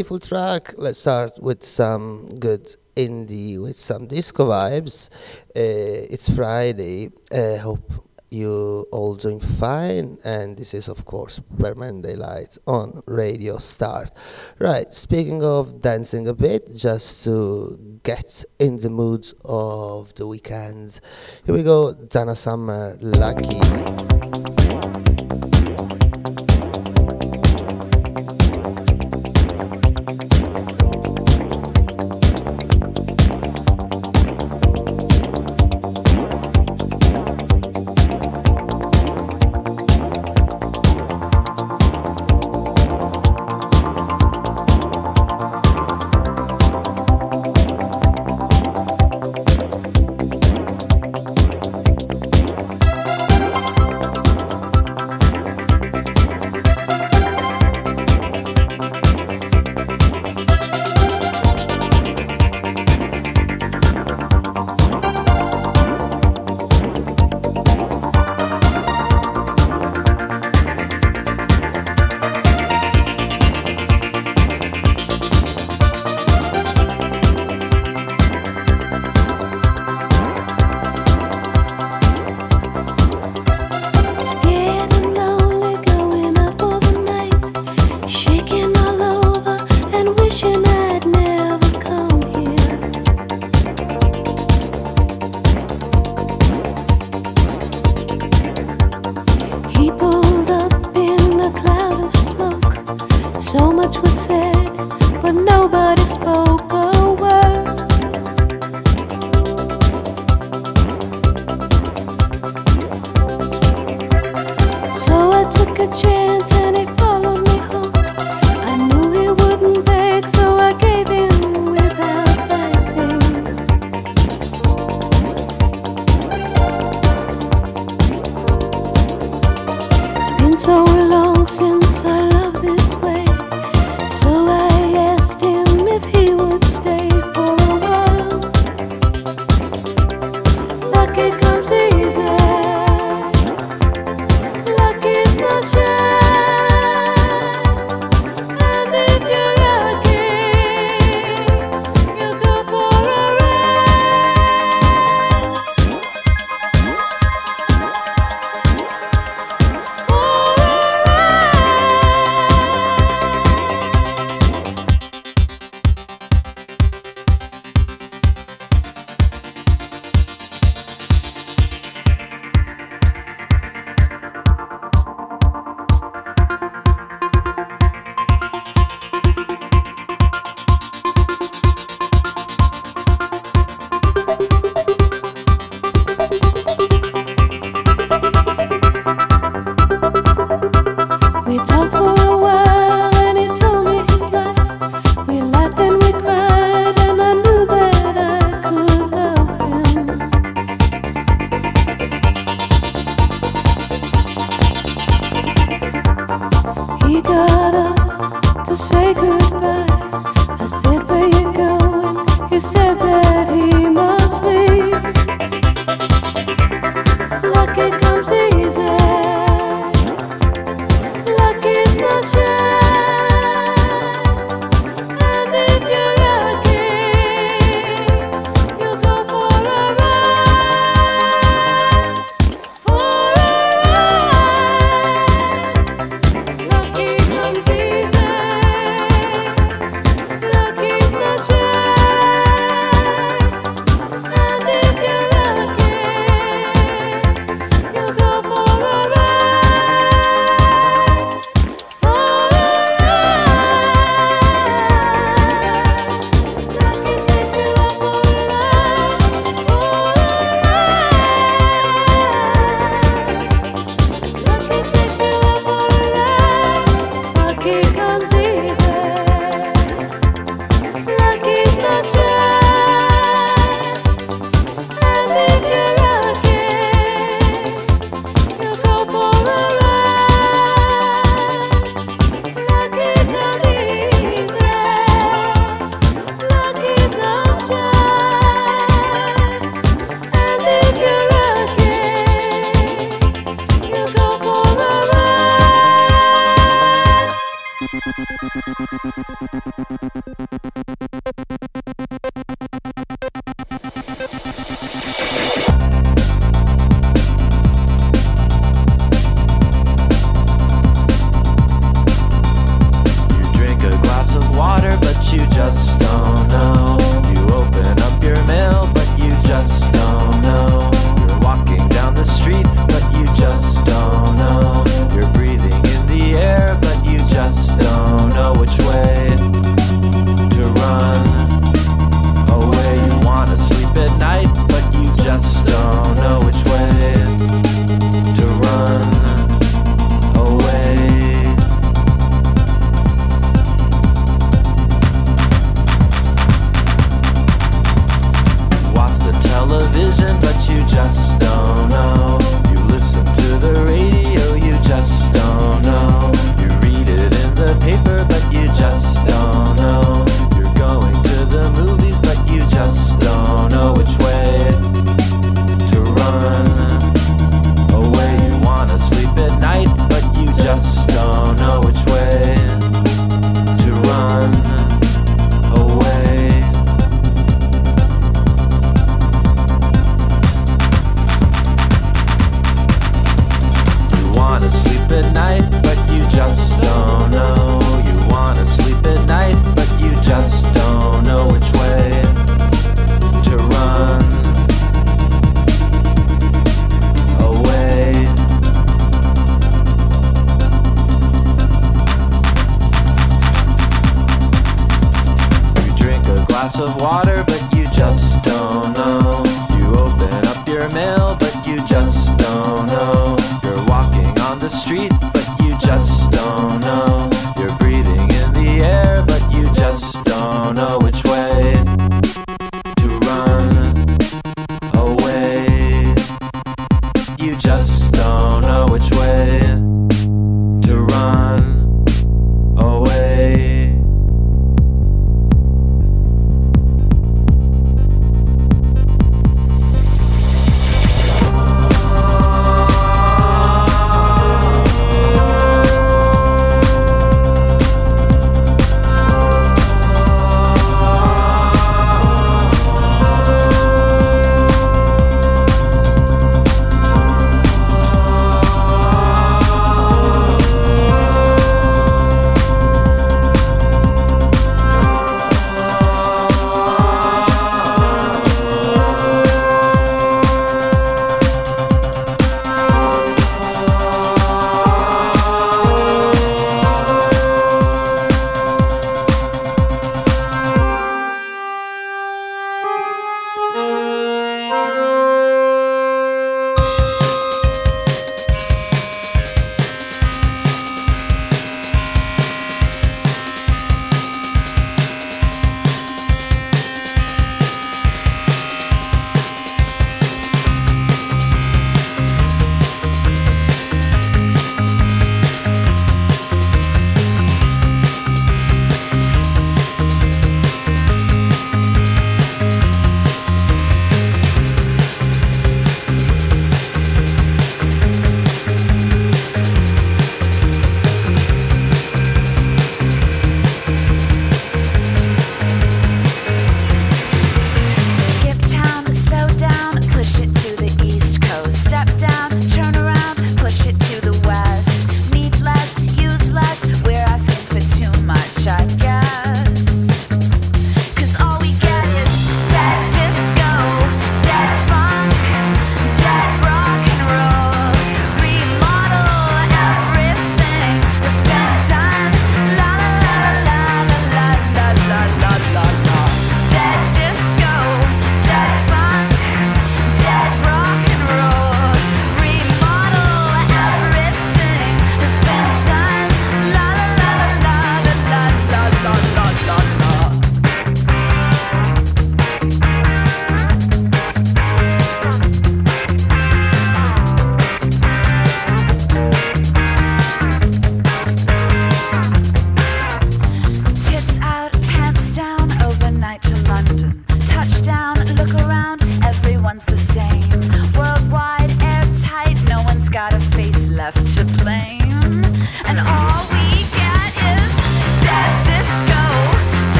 Beautiful track. Let's start with some good indie, with some disco vibes. Uh, it's Friday. I uh, hope you all doing fine and this is of course permanent daylight on radio start right speaking of dancing a bit just to get in the mood of the weekend here we go Donna Summer lucky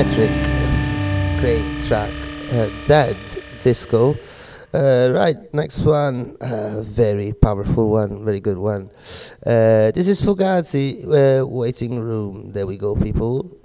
Metric, great track, uh, Dead Disco. Uh, right, next one, uh, very powerful one, very good one. Uh, this is Fugazi, uh, Waiting Room. There we go, people.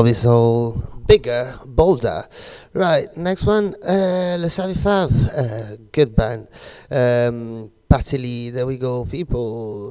Love is all bigger, bolder. Right, next one, uh, Les Savy Fav, uh, good band. Um, Patty Lee, there we go, people.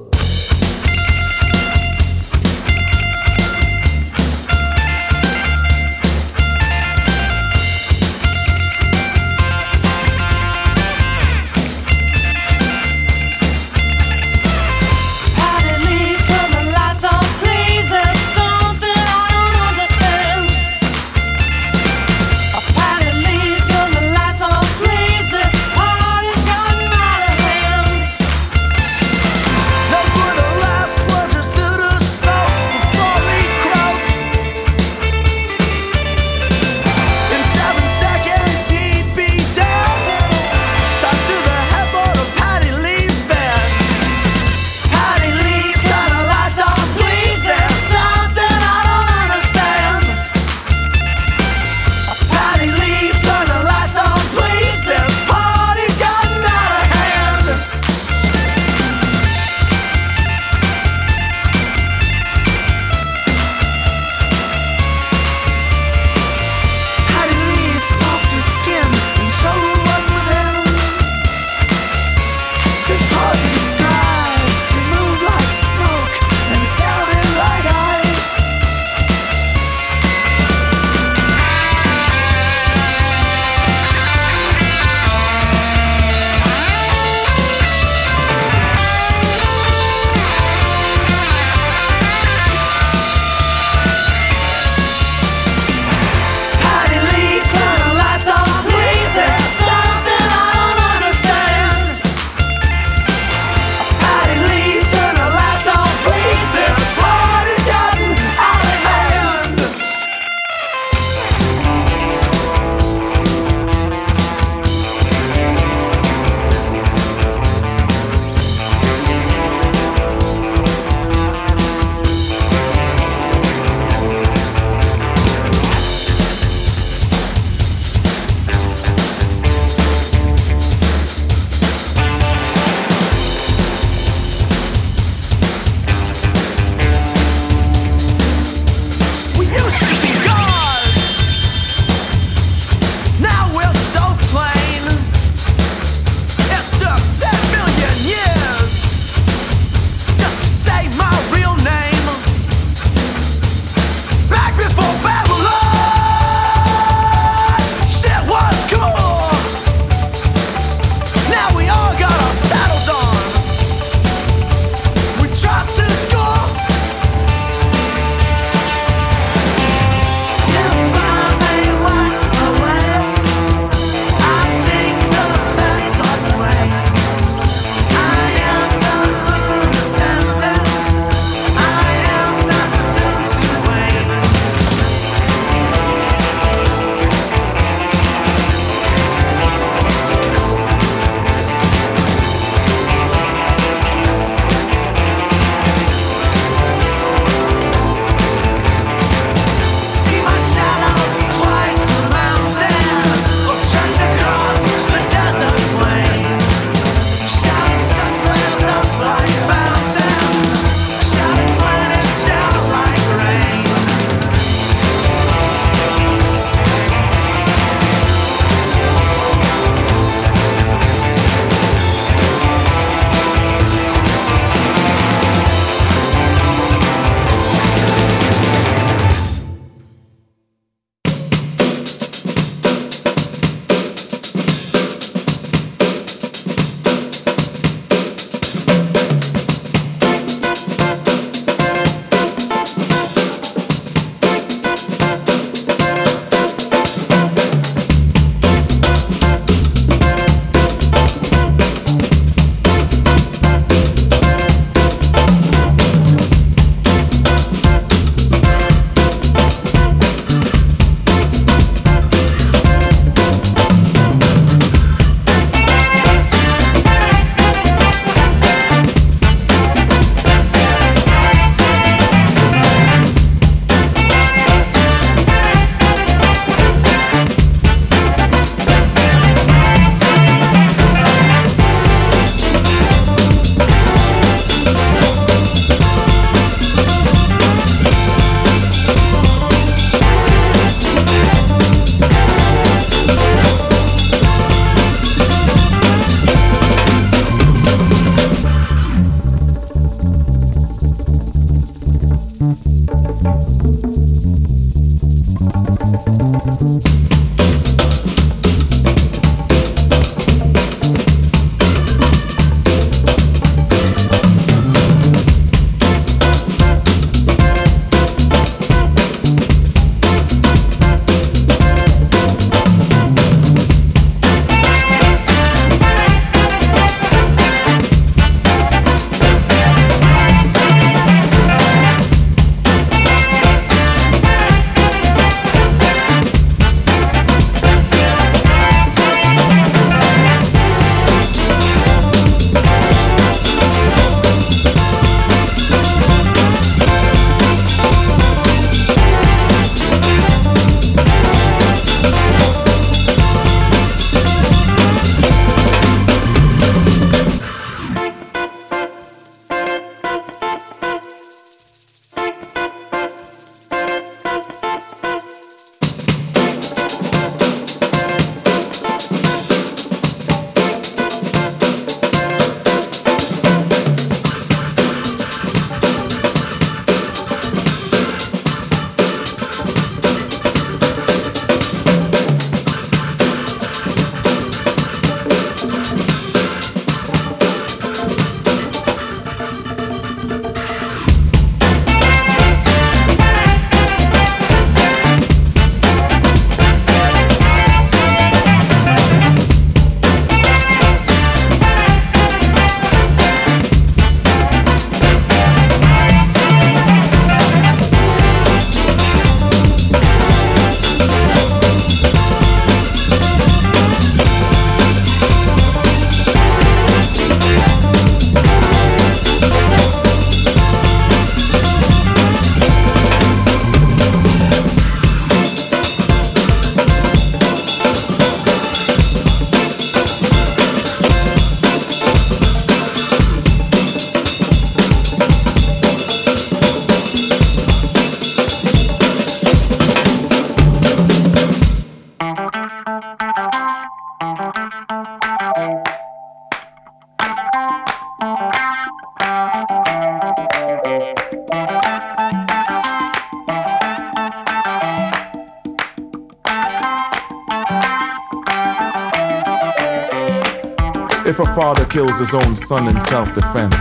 Kills his own son in self defense,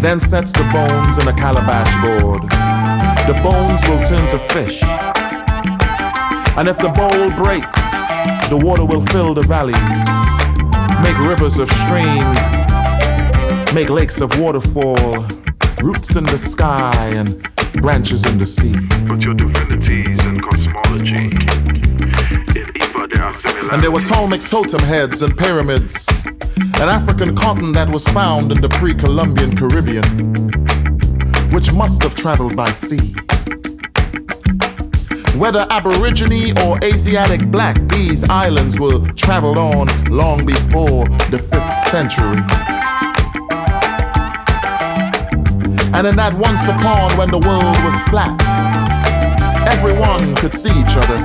then sets the bones in a calabash gourd, the bones will turn to fish. And if the bowl breaks, the water will fill the valleys, make rivers of streams, make lakes of waterfall, roots in the sky and branches in the sea. But your divinities and cosmology. In Ifa, there are similarities. And there were Ptolemaic totem heads and pyramids, an African cotton that was found in the pre Columbian Caribbean, which must have traveled by sea. Whether Aborigine or Asiatic black, these islands were traveled on long before the 5th century. And in that once upon when the world was flat, everyone could see each other,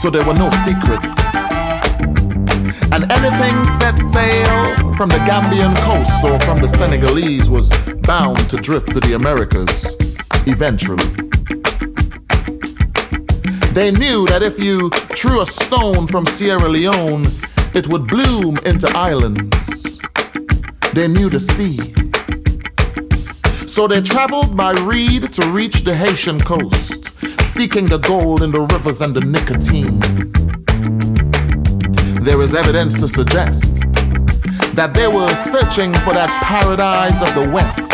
so there were no secrets. And anything set sail from the Gambian coast or from the Senegalese was bound to drift to the Americas eventually. They knew that if you threw a stone from Sierra Leone, it would bloom into islands. They knew the sea. So they traveled by reed to reach the Haitian coast, seeking the gold in the rivers and the nicotine. There is evidence to suggest that they were searching for that paradise of the West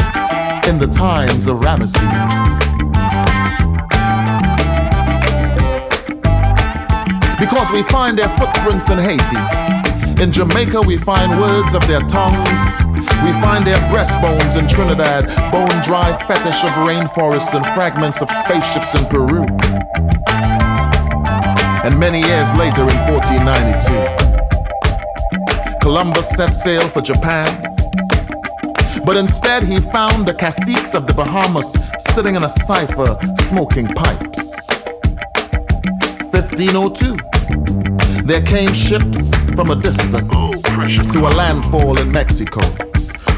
in the times of Ramesses. Because we find their footprints in Haiti. In Jamaica, we find words of their tongues. We find their breastbones in Trinidad, bone dry fetish of rainforest and fragments of spaceships in Peru. And many years later, in 1492, Columbus set sail for Japan. But instead, he found the caciques of the Bahamas sitting in a cipher smoking pipes. 1502, there came ships from a distance oh, to a landfall in Mexico.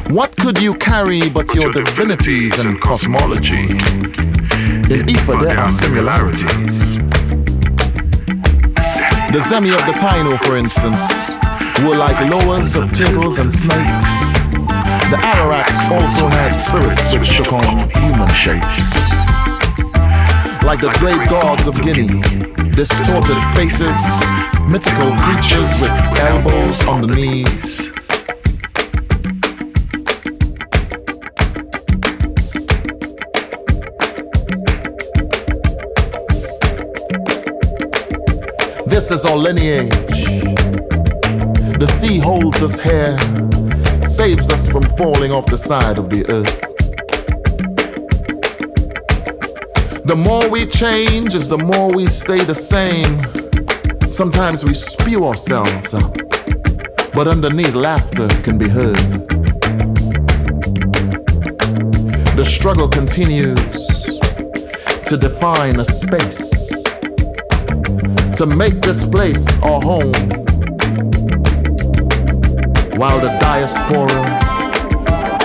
What could you carry but your divinities and cosmology? In Ifa, there are similarities. The Zemi of the Taino, for instance, were like lowers of turtles and snakes. The Arawaks also had spirits which took on human shapes. Like the great gods of Guinea, distorted faces, mythical creatures with elbows on the knees. This is our lineage. The sea holds us here, saves us from falling off the side of the earth. The more we change is the more we stay the same. Sometimes we spew ourselves up, but underneath laughter can be heard. The struggle continues to define a space, to make this place our home, while the diaspora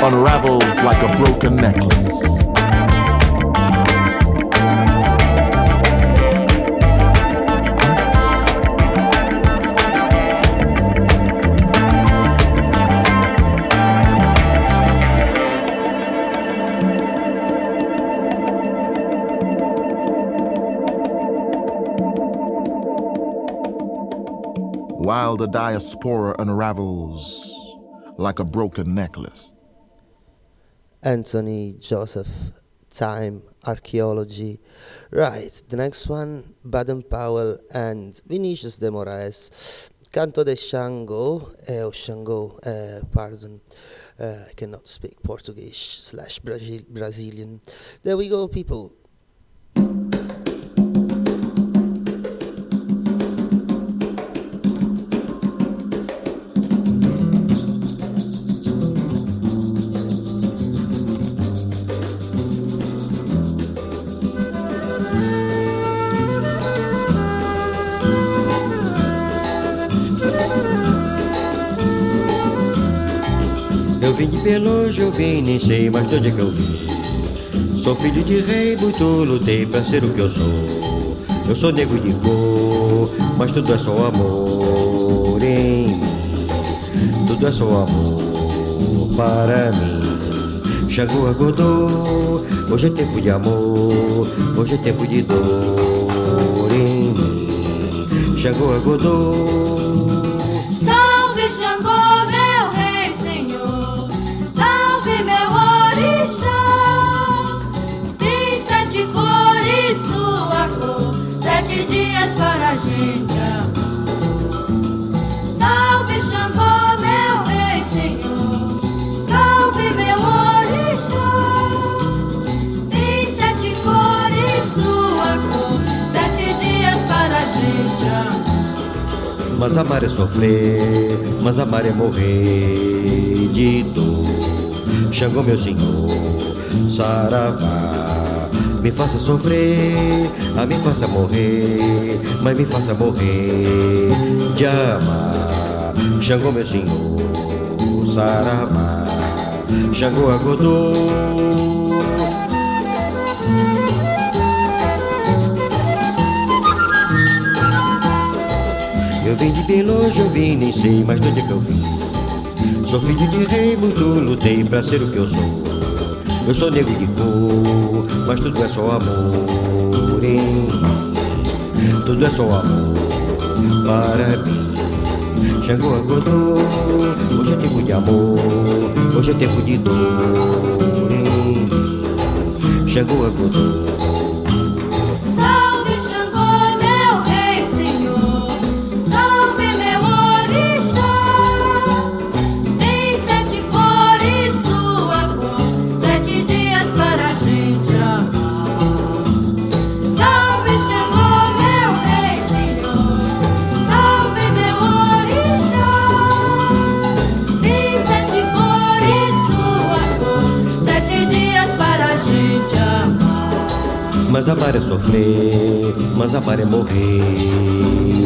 unravels like a broken necklace. while the diaspora unravels like a broken necklace. Anthony Joseph, Time, Archaeology. Right, the next one, Baden Powell and Vinicius de Moraes. Canto de Shango, eh, or Shango, eh, pardon. Uh, I cannot speak Portuguese slash Brazil- Brazilian. There we go, people. Eu vim de Pelouge, eu vim, nem sei mais de onde é que eu vim. Sou filho de rei, muito lutei pra ser o que eu sou. Eu sou negro de cor, mas tudo é só amor em mim. tudo é só amor para mim. Xangô acordou, hoje é tempo de amor, hoje é tempo de dor em mim. Xangô acordou. Salve Xangô, Sete dias para a gente. Salve Xangô, meu rei, Senhor. Salve meu orixá. Tem sete cores, sua cor. Sete dias para a gente. Mas amar é sofrer, mas amar é morrer de dor. Xangô, meu senhor, saravá. Me faça sofrer, a me faça morrer, mas me faça morrer de amar. Xangô, meu senhor, saravá. Xangô acordou. Eu vim de bem longe, eu vim, nem sei mais de onde é que eu vim. Sou filho de rei, muito lutei pra ser o que eu sou. Eu sou negro de cor, mas tudo é só amor mim. Tudo é só amor para mim. Xangô acordou, hoje é tempo de amor, hoje é tempo de dor mim. Xangô acordou. Amar é sofrer, mas amar é morrer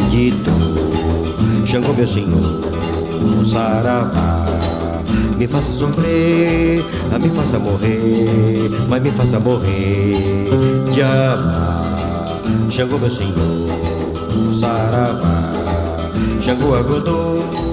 de dor. Xangô, meu senhor, saravá. Me faça sofrer, a me faça morrer, mas me faça morrer de amar. Xangô, meu senhor, saravá. Xangô acordou.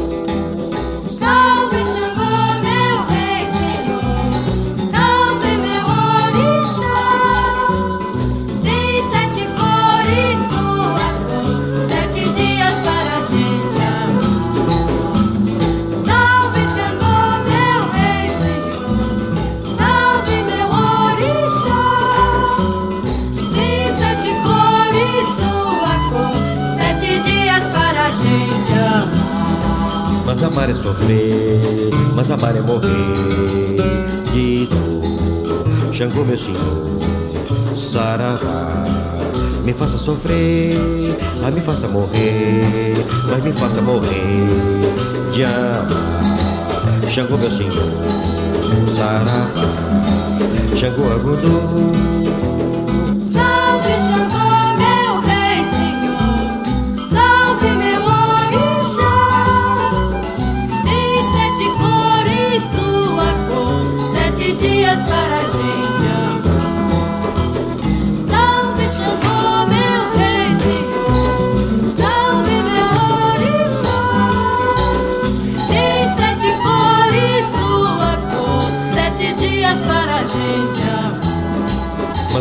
Sofrer, mas me faça morrer, mas me faça morrer de amar. Xangô, meu senhor, saravá. Xangô acordou.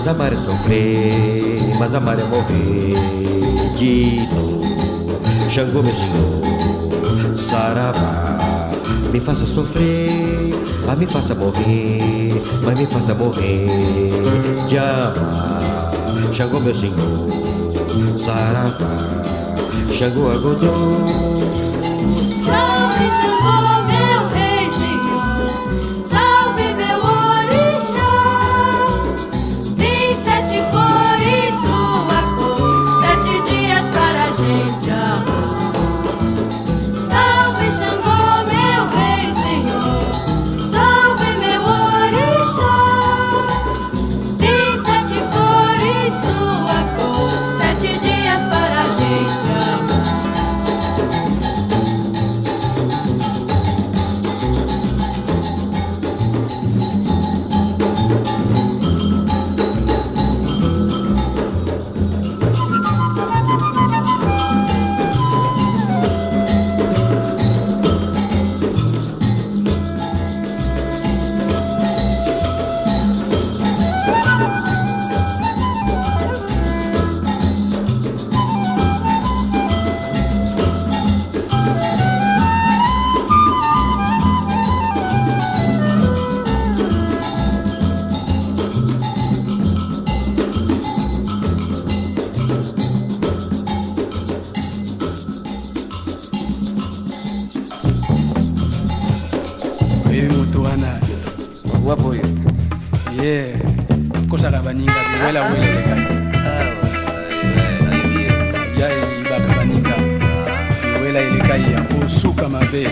Mas amar é sofrer, mas amar é morrer de dor. Xangô, meu senhor, saravá. Me faça sofrer, mas me faça morrer, mas me faça morrer de amar. Xangô, meu senhor, saravá. Xangô acordou. Salve Xangô, bamela weleleka ya ibaka baninga wela eleka yango suka mabe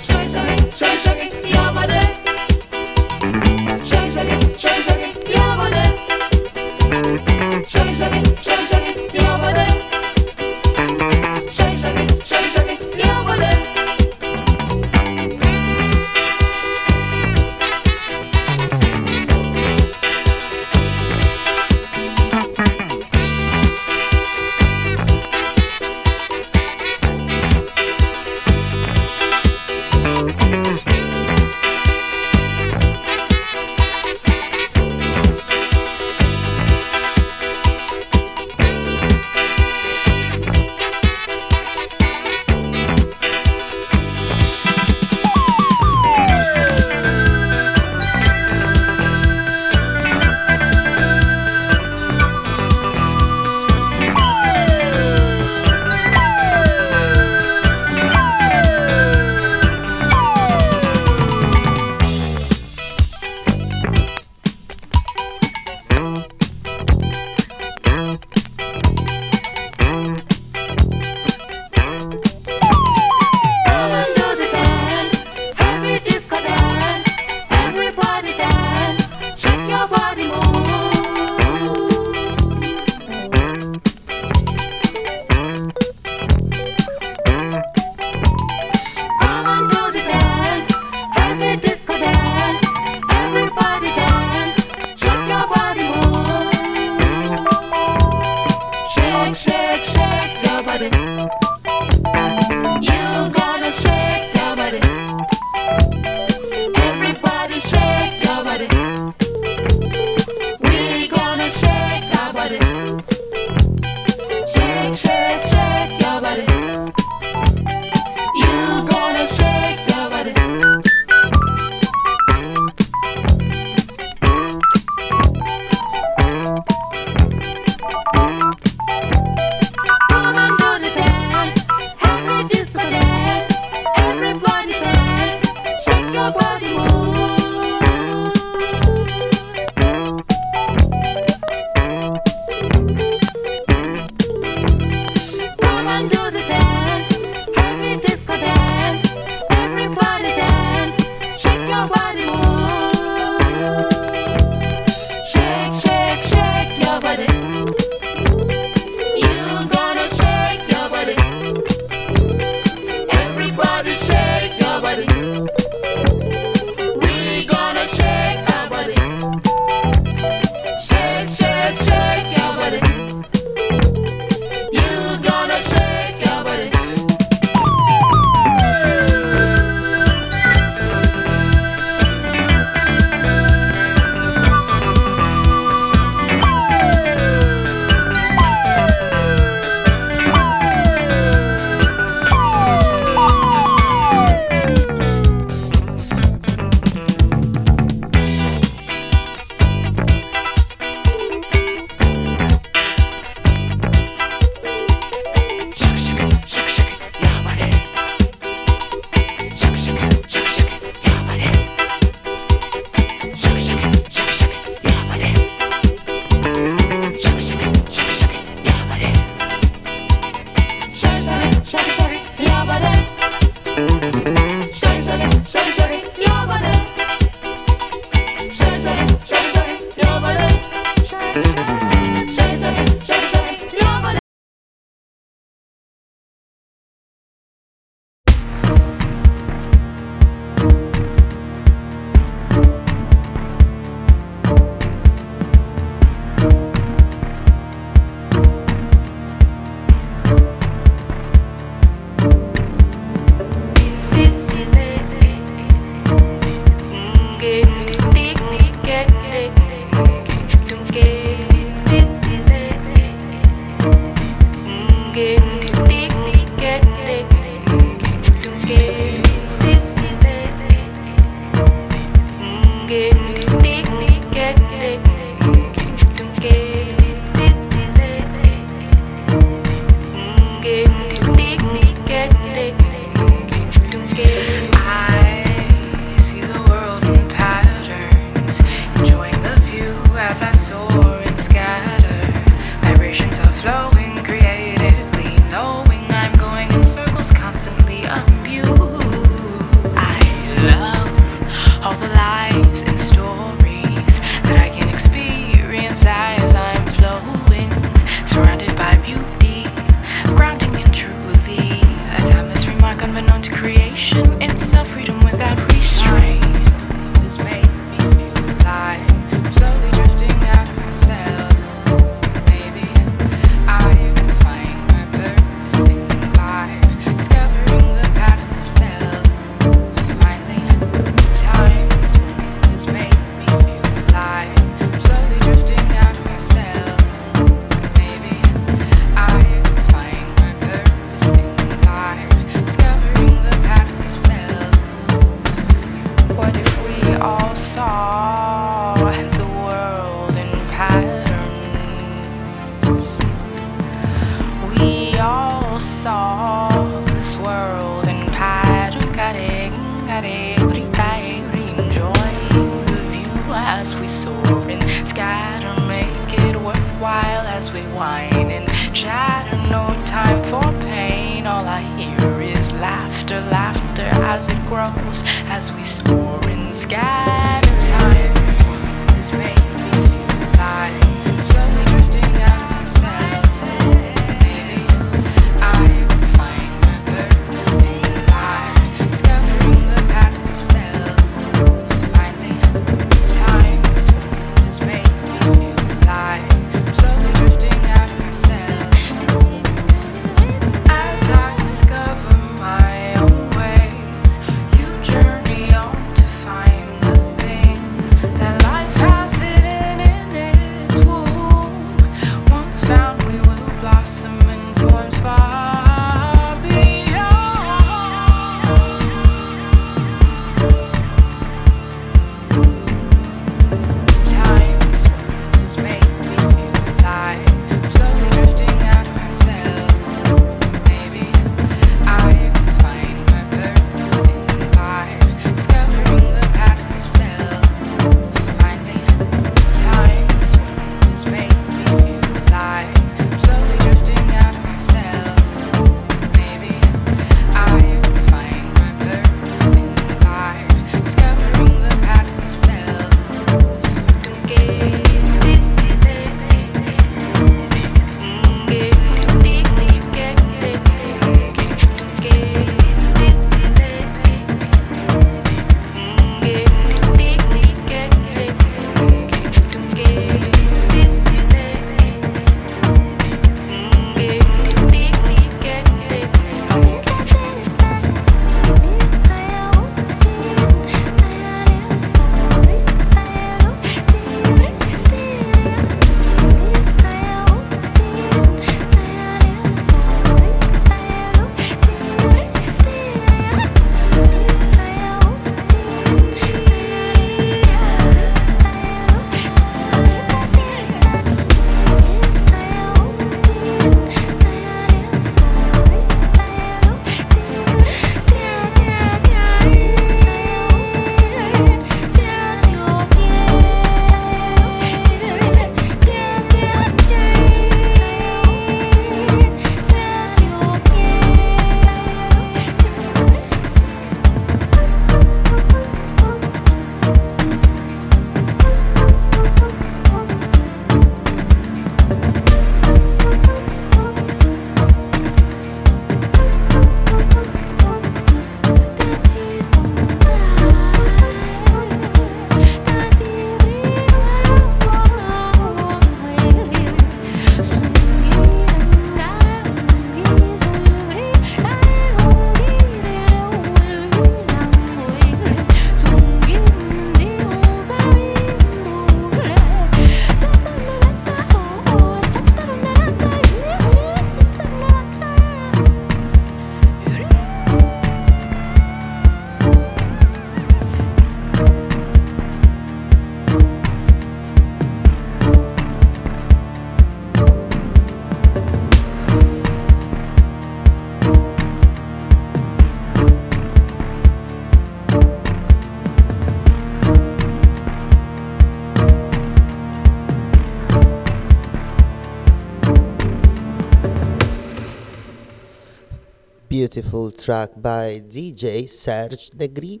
beautiful track by DJ Serge Negri,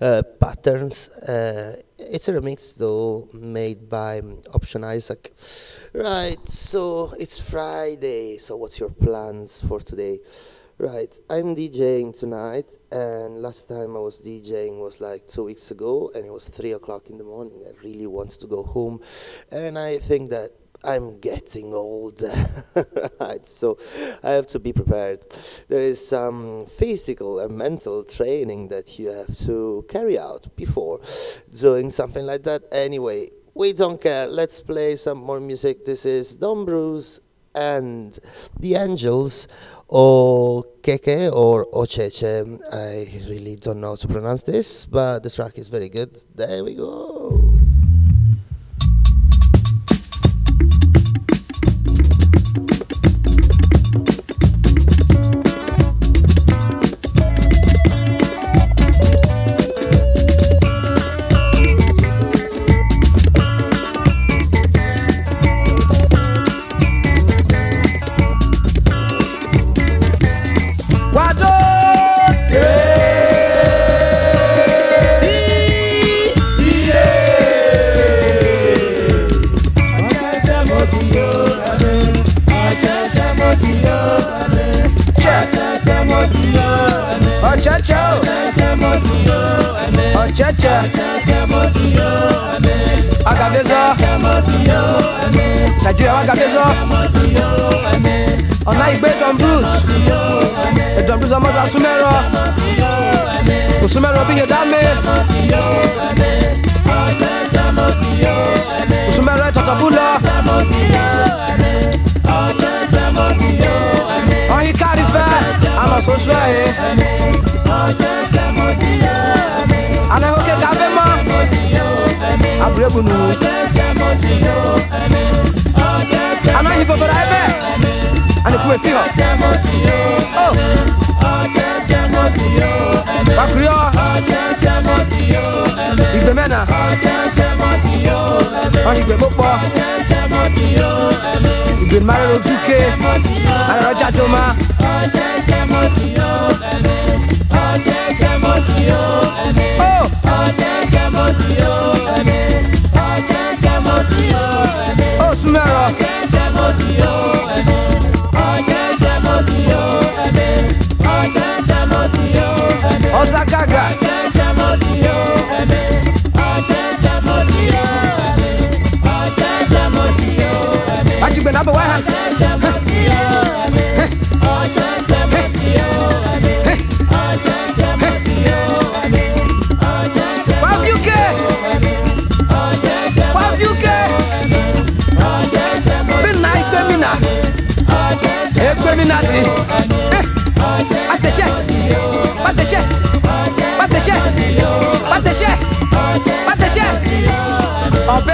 uh, Patterns. Uh, it's a remix though, made by Option Isaac. Right, so it's Friday. So, what's your plans for today? Right, I'm DJing tonight, and last time I was DJing was like two weeks ago, and it was three o'clock in the morning. I really wanted to go home, and I think that I'm getting old? So I have to be prepared. There is some physical and mental training that you have to carry out before doing something like that. Anyway, we don't care. Let's play some more music. This is Don Bruce and the Angels, or Keke or Ocheche. I really don't know how to pronounce this, but the track is very good. There we go. Agabezọ. Ọ̀nà ìgbé Don Bruce. Don Bruce ọmọ sọ súnmẹ́rọ. Kò súnmẹ́rọ bí yóò dá mi. Kò súnmẹ́rọ àmọ̀ sọ́sọ́ ẹ̀. Àná ìhókè káfẹ́. Ano hivyo baraibe anikuwe fiho bakuriyo igbe mena ọhigbe gbogbo igbe mmarịrị otuke arịrị ọjadoma 宝贝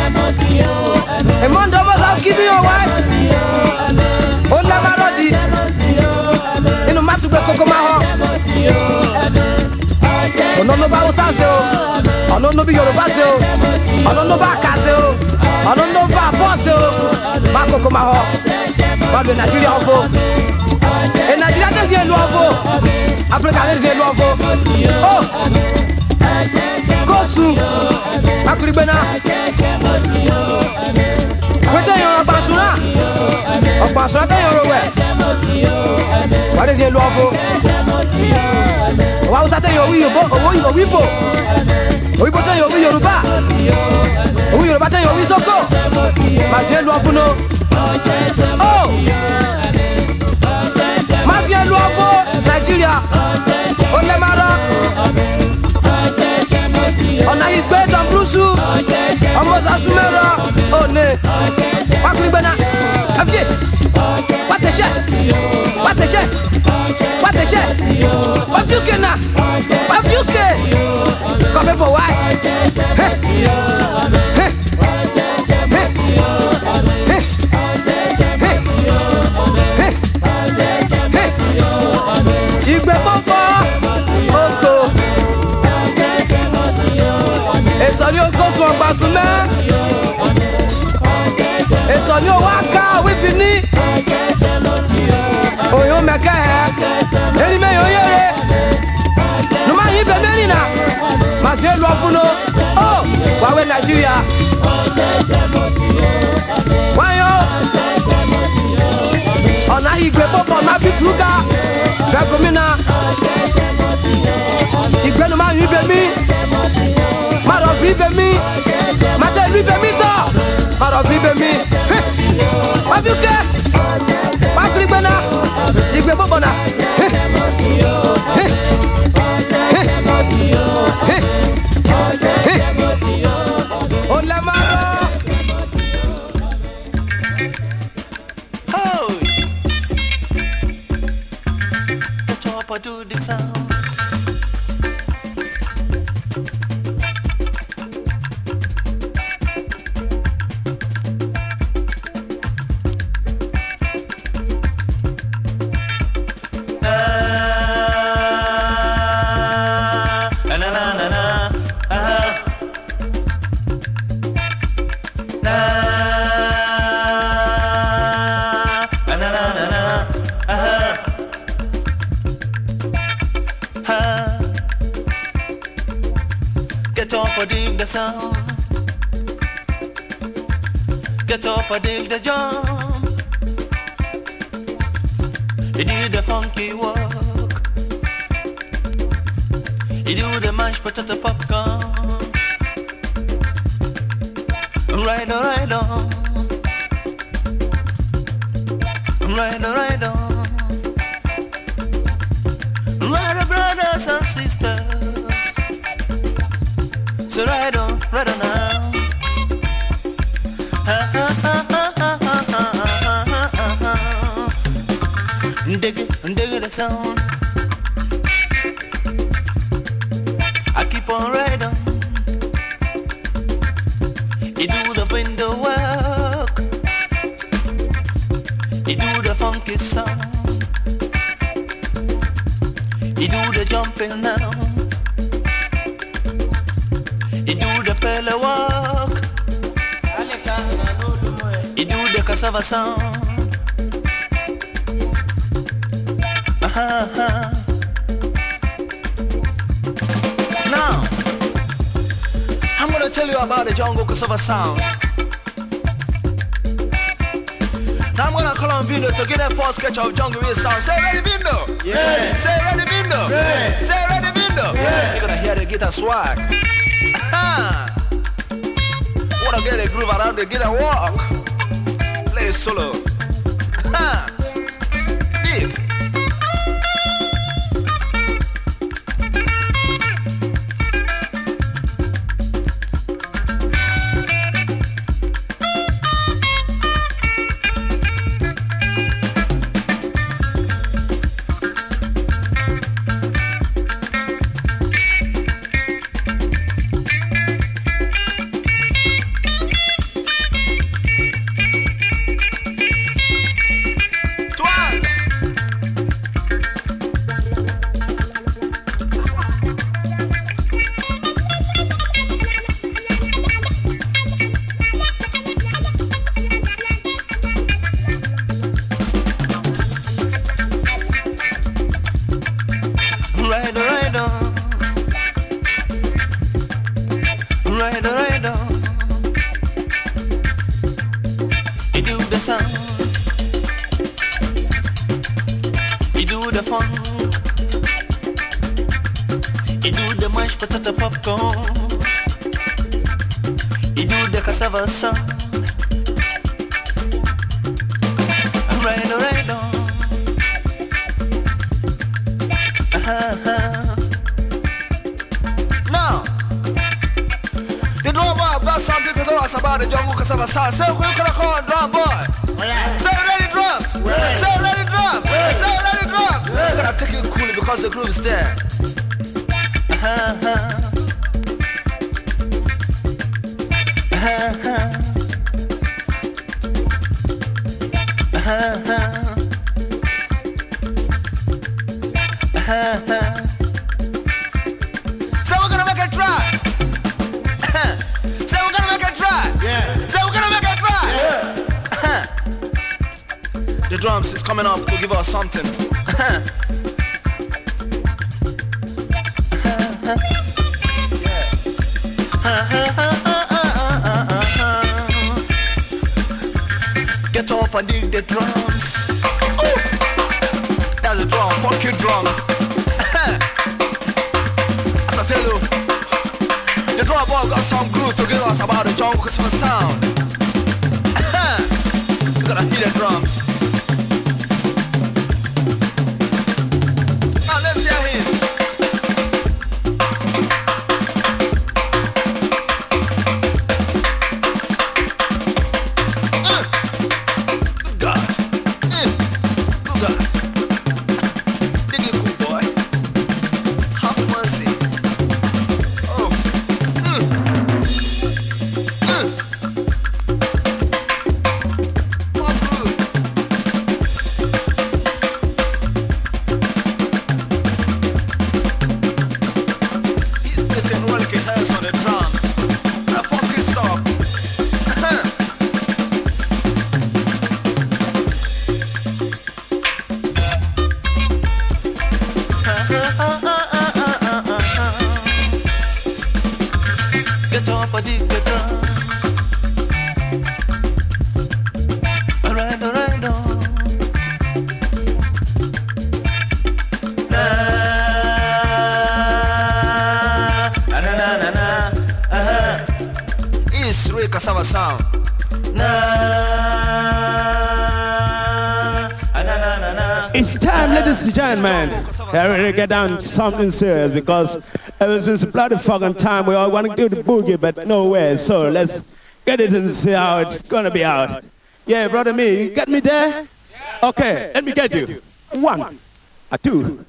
Ọ̀nà ló bá Hausa ṣe o. Ọ̀nà ló bí Yorùbá ṣe o. Ọ̀nà ló bá Aka ṣe o. Ọ̀nà ló bá Bọ́ ṣe o. Má kókó máa hàn. Má bẹ Nàìjíríà ọ̀fọ̀. Ẹ Nàìjíríà tẹ̀sí ìlú ọ̀fọ̀. Áfíríkà tẹ̀sí ìlú ọ̀fọ̀. Ó kóòsù. Má kiri gbé náà. Wẹ́tẹ̀ yan ọ̀pá sùnà. Ọ̀pá sùnà tẹ̀ yan ọ̀rọ̀ wẹ̀. Wà tẹ̀sí ìlú ọ̀fọ̀. Haúsá tẹ̀yìn òwe Yorùbá òwe Ìgbò òyìnbó tẹ̀yìn òwe Yorùbá òwe Yorùbá tẹ̀yìn òwe Soko. Màsí ẹlú ọfún no ó màsí ẹlú ọfún Nàìjíríà ó lẹ́ máa ọ̀nà ìgbé dọ̀bùrúsù ọmọ sàṣùmẹ́rọ òní wákùnringbẹ́nà ẹ̀fíè wàtẹ̀ṣẹ́ wàtẹ̀ṣẹ́ wàtẹ̀ṣẹ́. Ghana, of UK, coming for why? Igbe mọ́kọ́ oko. Èsọ̀ ni ó kó sun ọgbà sun mẹ́. Èsọ̀ ni ó wá ká wípé ní. Òyìn mẹ́kẹ́ ẹ̀. si elu ọfụno o gbawe naijiria nwayo ọ naghị igwe kpọpọ ma bipụrụ ka gagomina igwe nụ mahụ ibe mi. Mara ọfụ ibe mi. Mata elu ibe mi tọ mara ọfụ ibe mi. Mabiuke makiri gbena igwe kpọpọ na. Hey! for them the job. Dig it, the sound. I keep on riding. You do the window work. You do the funky song. You do the jumping now. You do the pele walk. You do the cassava sound. About cassava sound. Now I'm gonna call on Vindo to get that first sketch of jungle real sound. Say ready Vindo? Yeah. Say ready Vindo? Yeah. Say ready Vindo? Yeah. You're gonna hear the guitar swag. Wanna get a groove around the guitar walk? Play solo. drums is coming up to give us something. Get up and dig the drums. Oh, that's a drum, funky drums. As I tell you, the drum boy got some groove to give us about the jungle sound. you Gotta hear the drums. Get down something serious because ever since bloody fucking time we all want to do the boogie, but nowhere. So let's get it and see how it's gonna be out. Yeah, brother, me, you me there? Okay, let me get you. One, a two.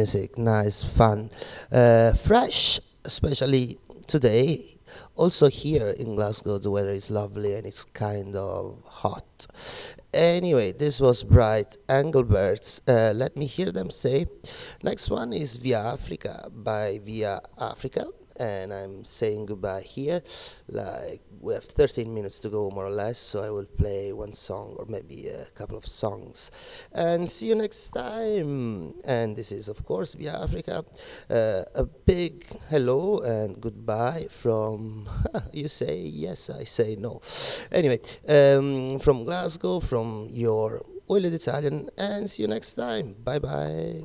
Music, nice, fun, uh, fresh, especially today. Also here in Glasgow, the weather is lovely and it's kind of hot. Anyway, this was Bright Engelberts. Uh, let me hear them say. Next one is Via Afrika by Via Afrika, and I'm saying goodbye here. Like we have 13 minutes to go, more or less, so I will play one song or maybe a couple of songs. And see you next time. And this is, of course, Via Afrika. Uh, a big hello and goodbye from, you say yes, I say no. Anyway, um, from Glasgow, from your Oiled Italian, and see you next time. Bye bye.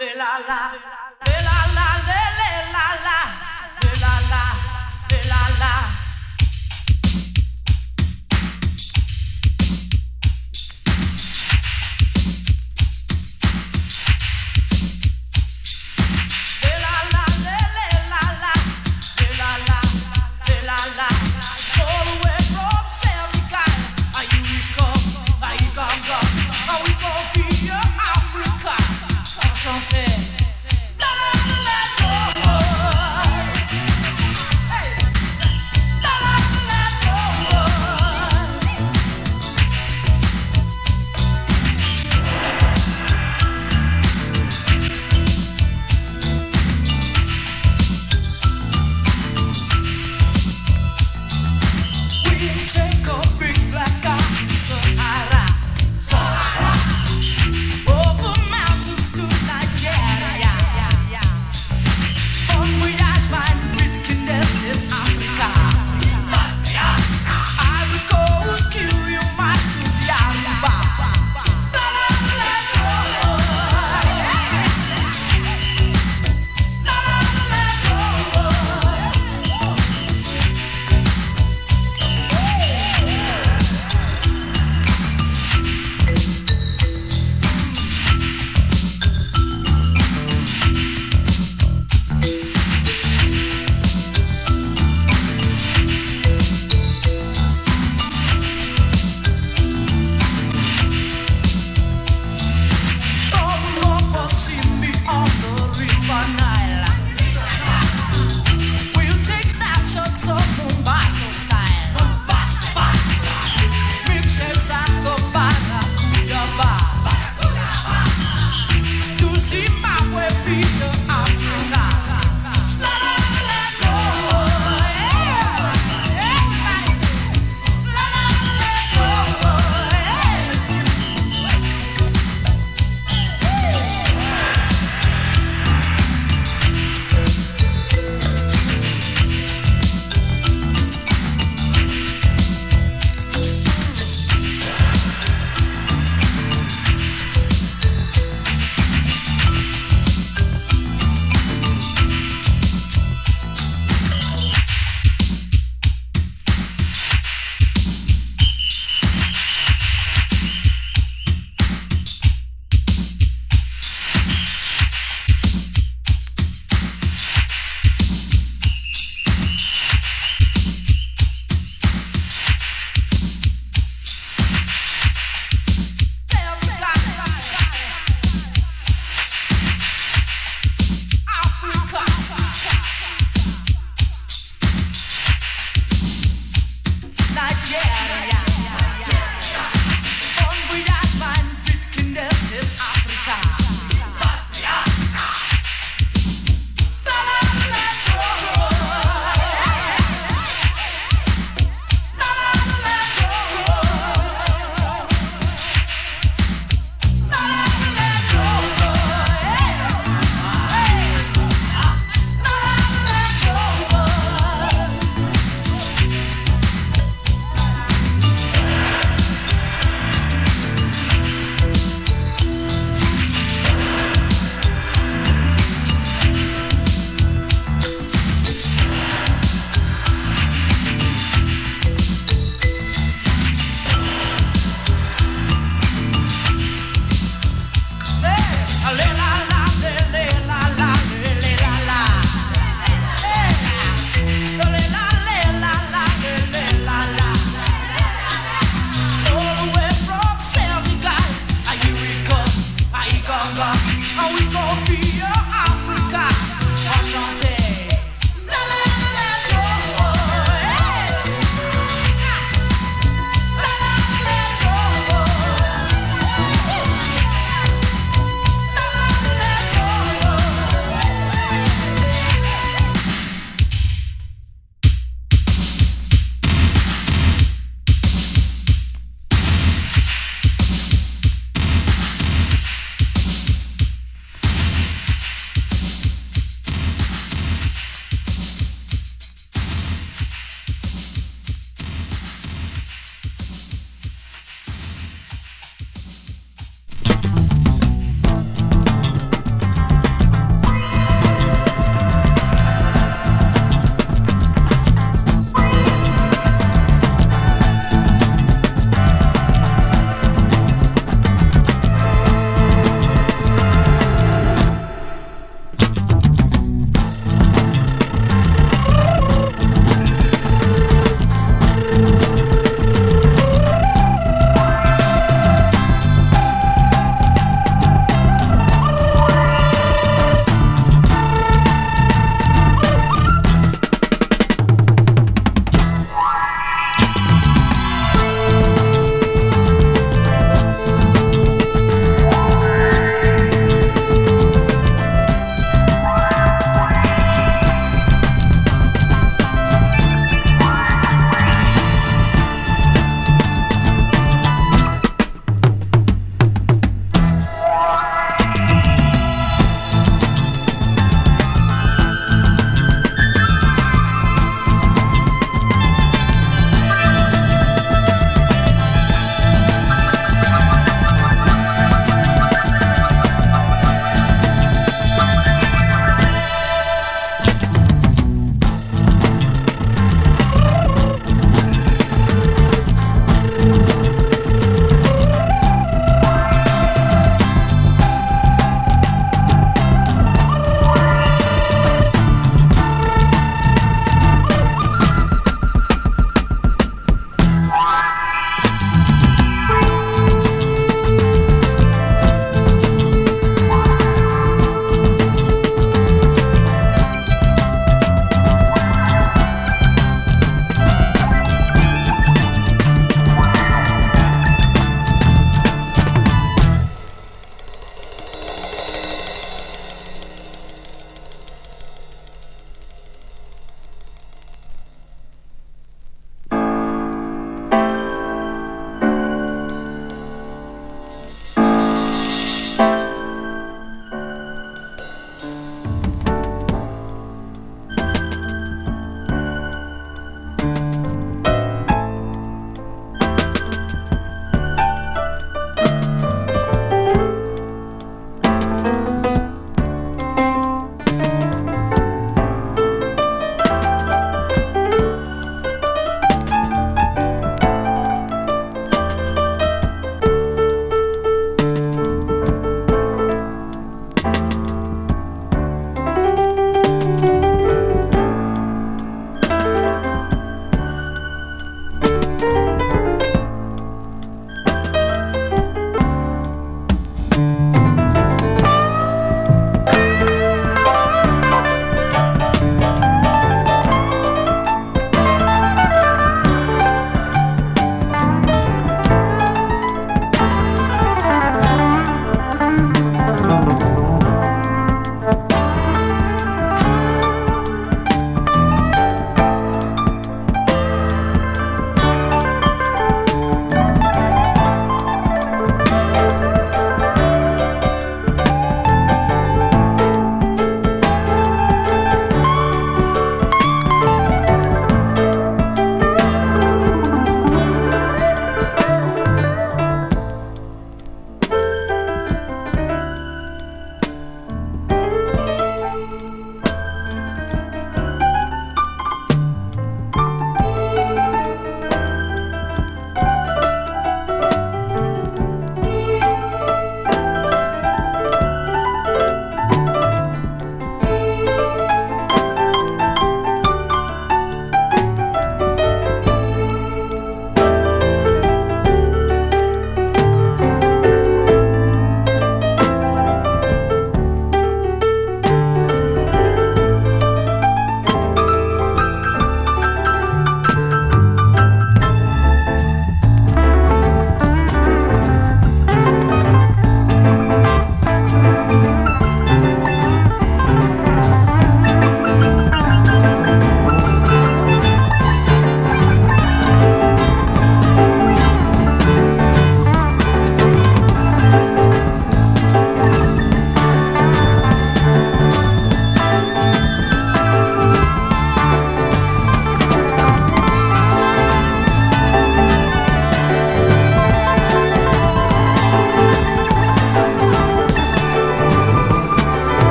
la la, la la.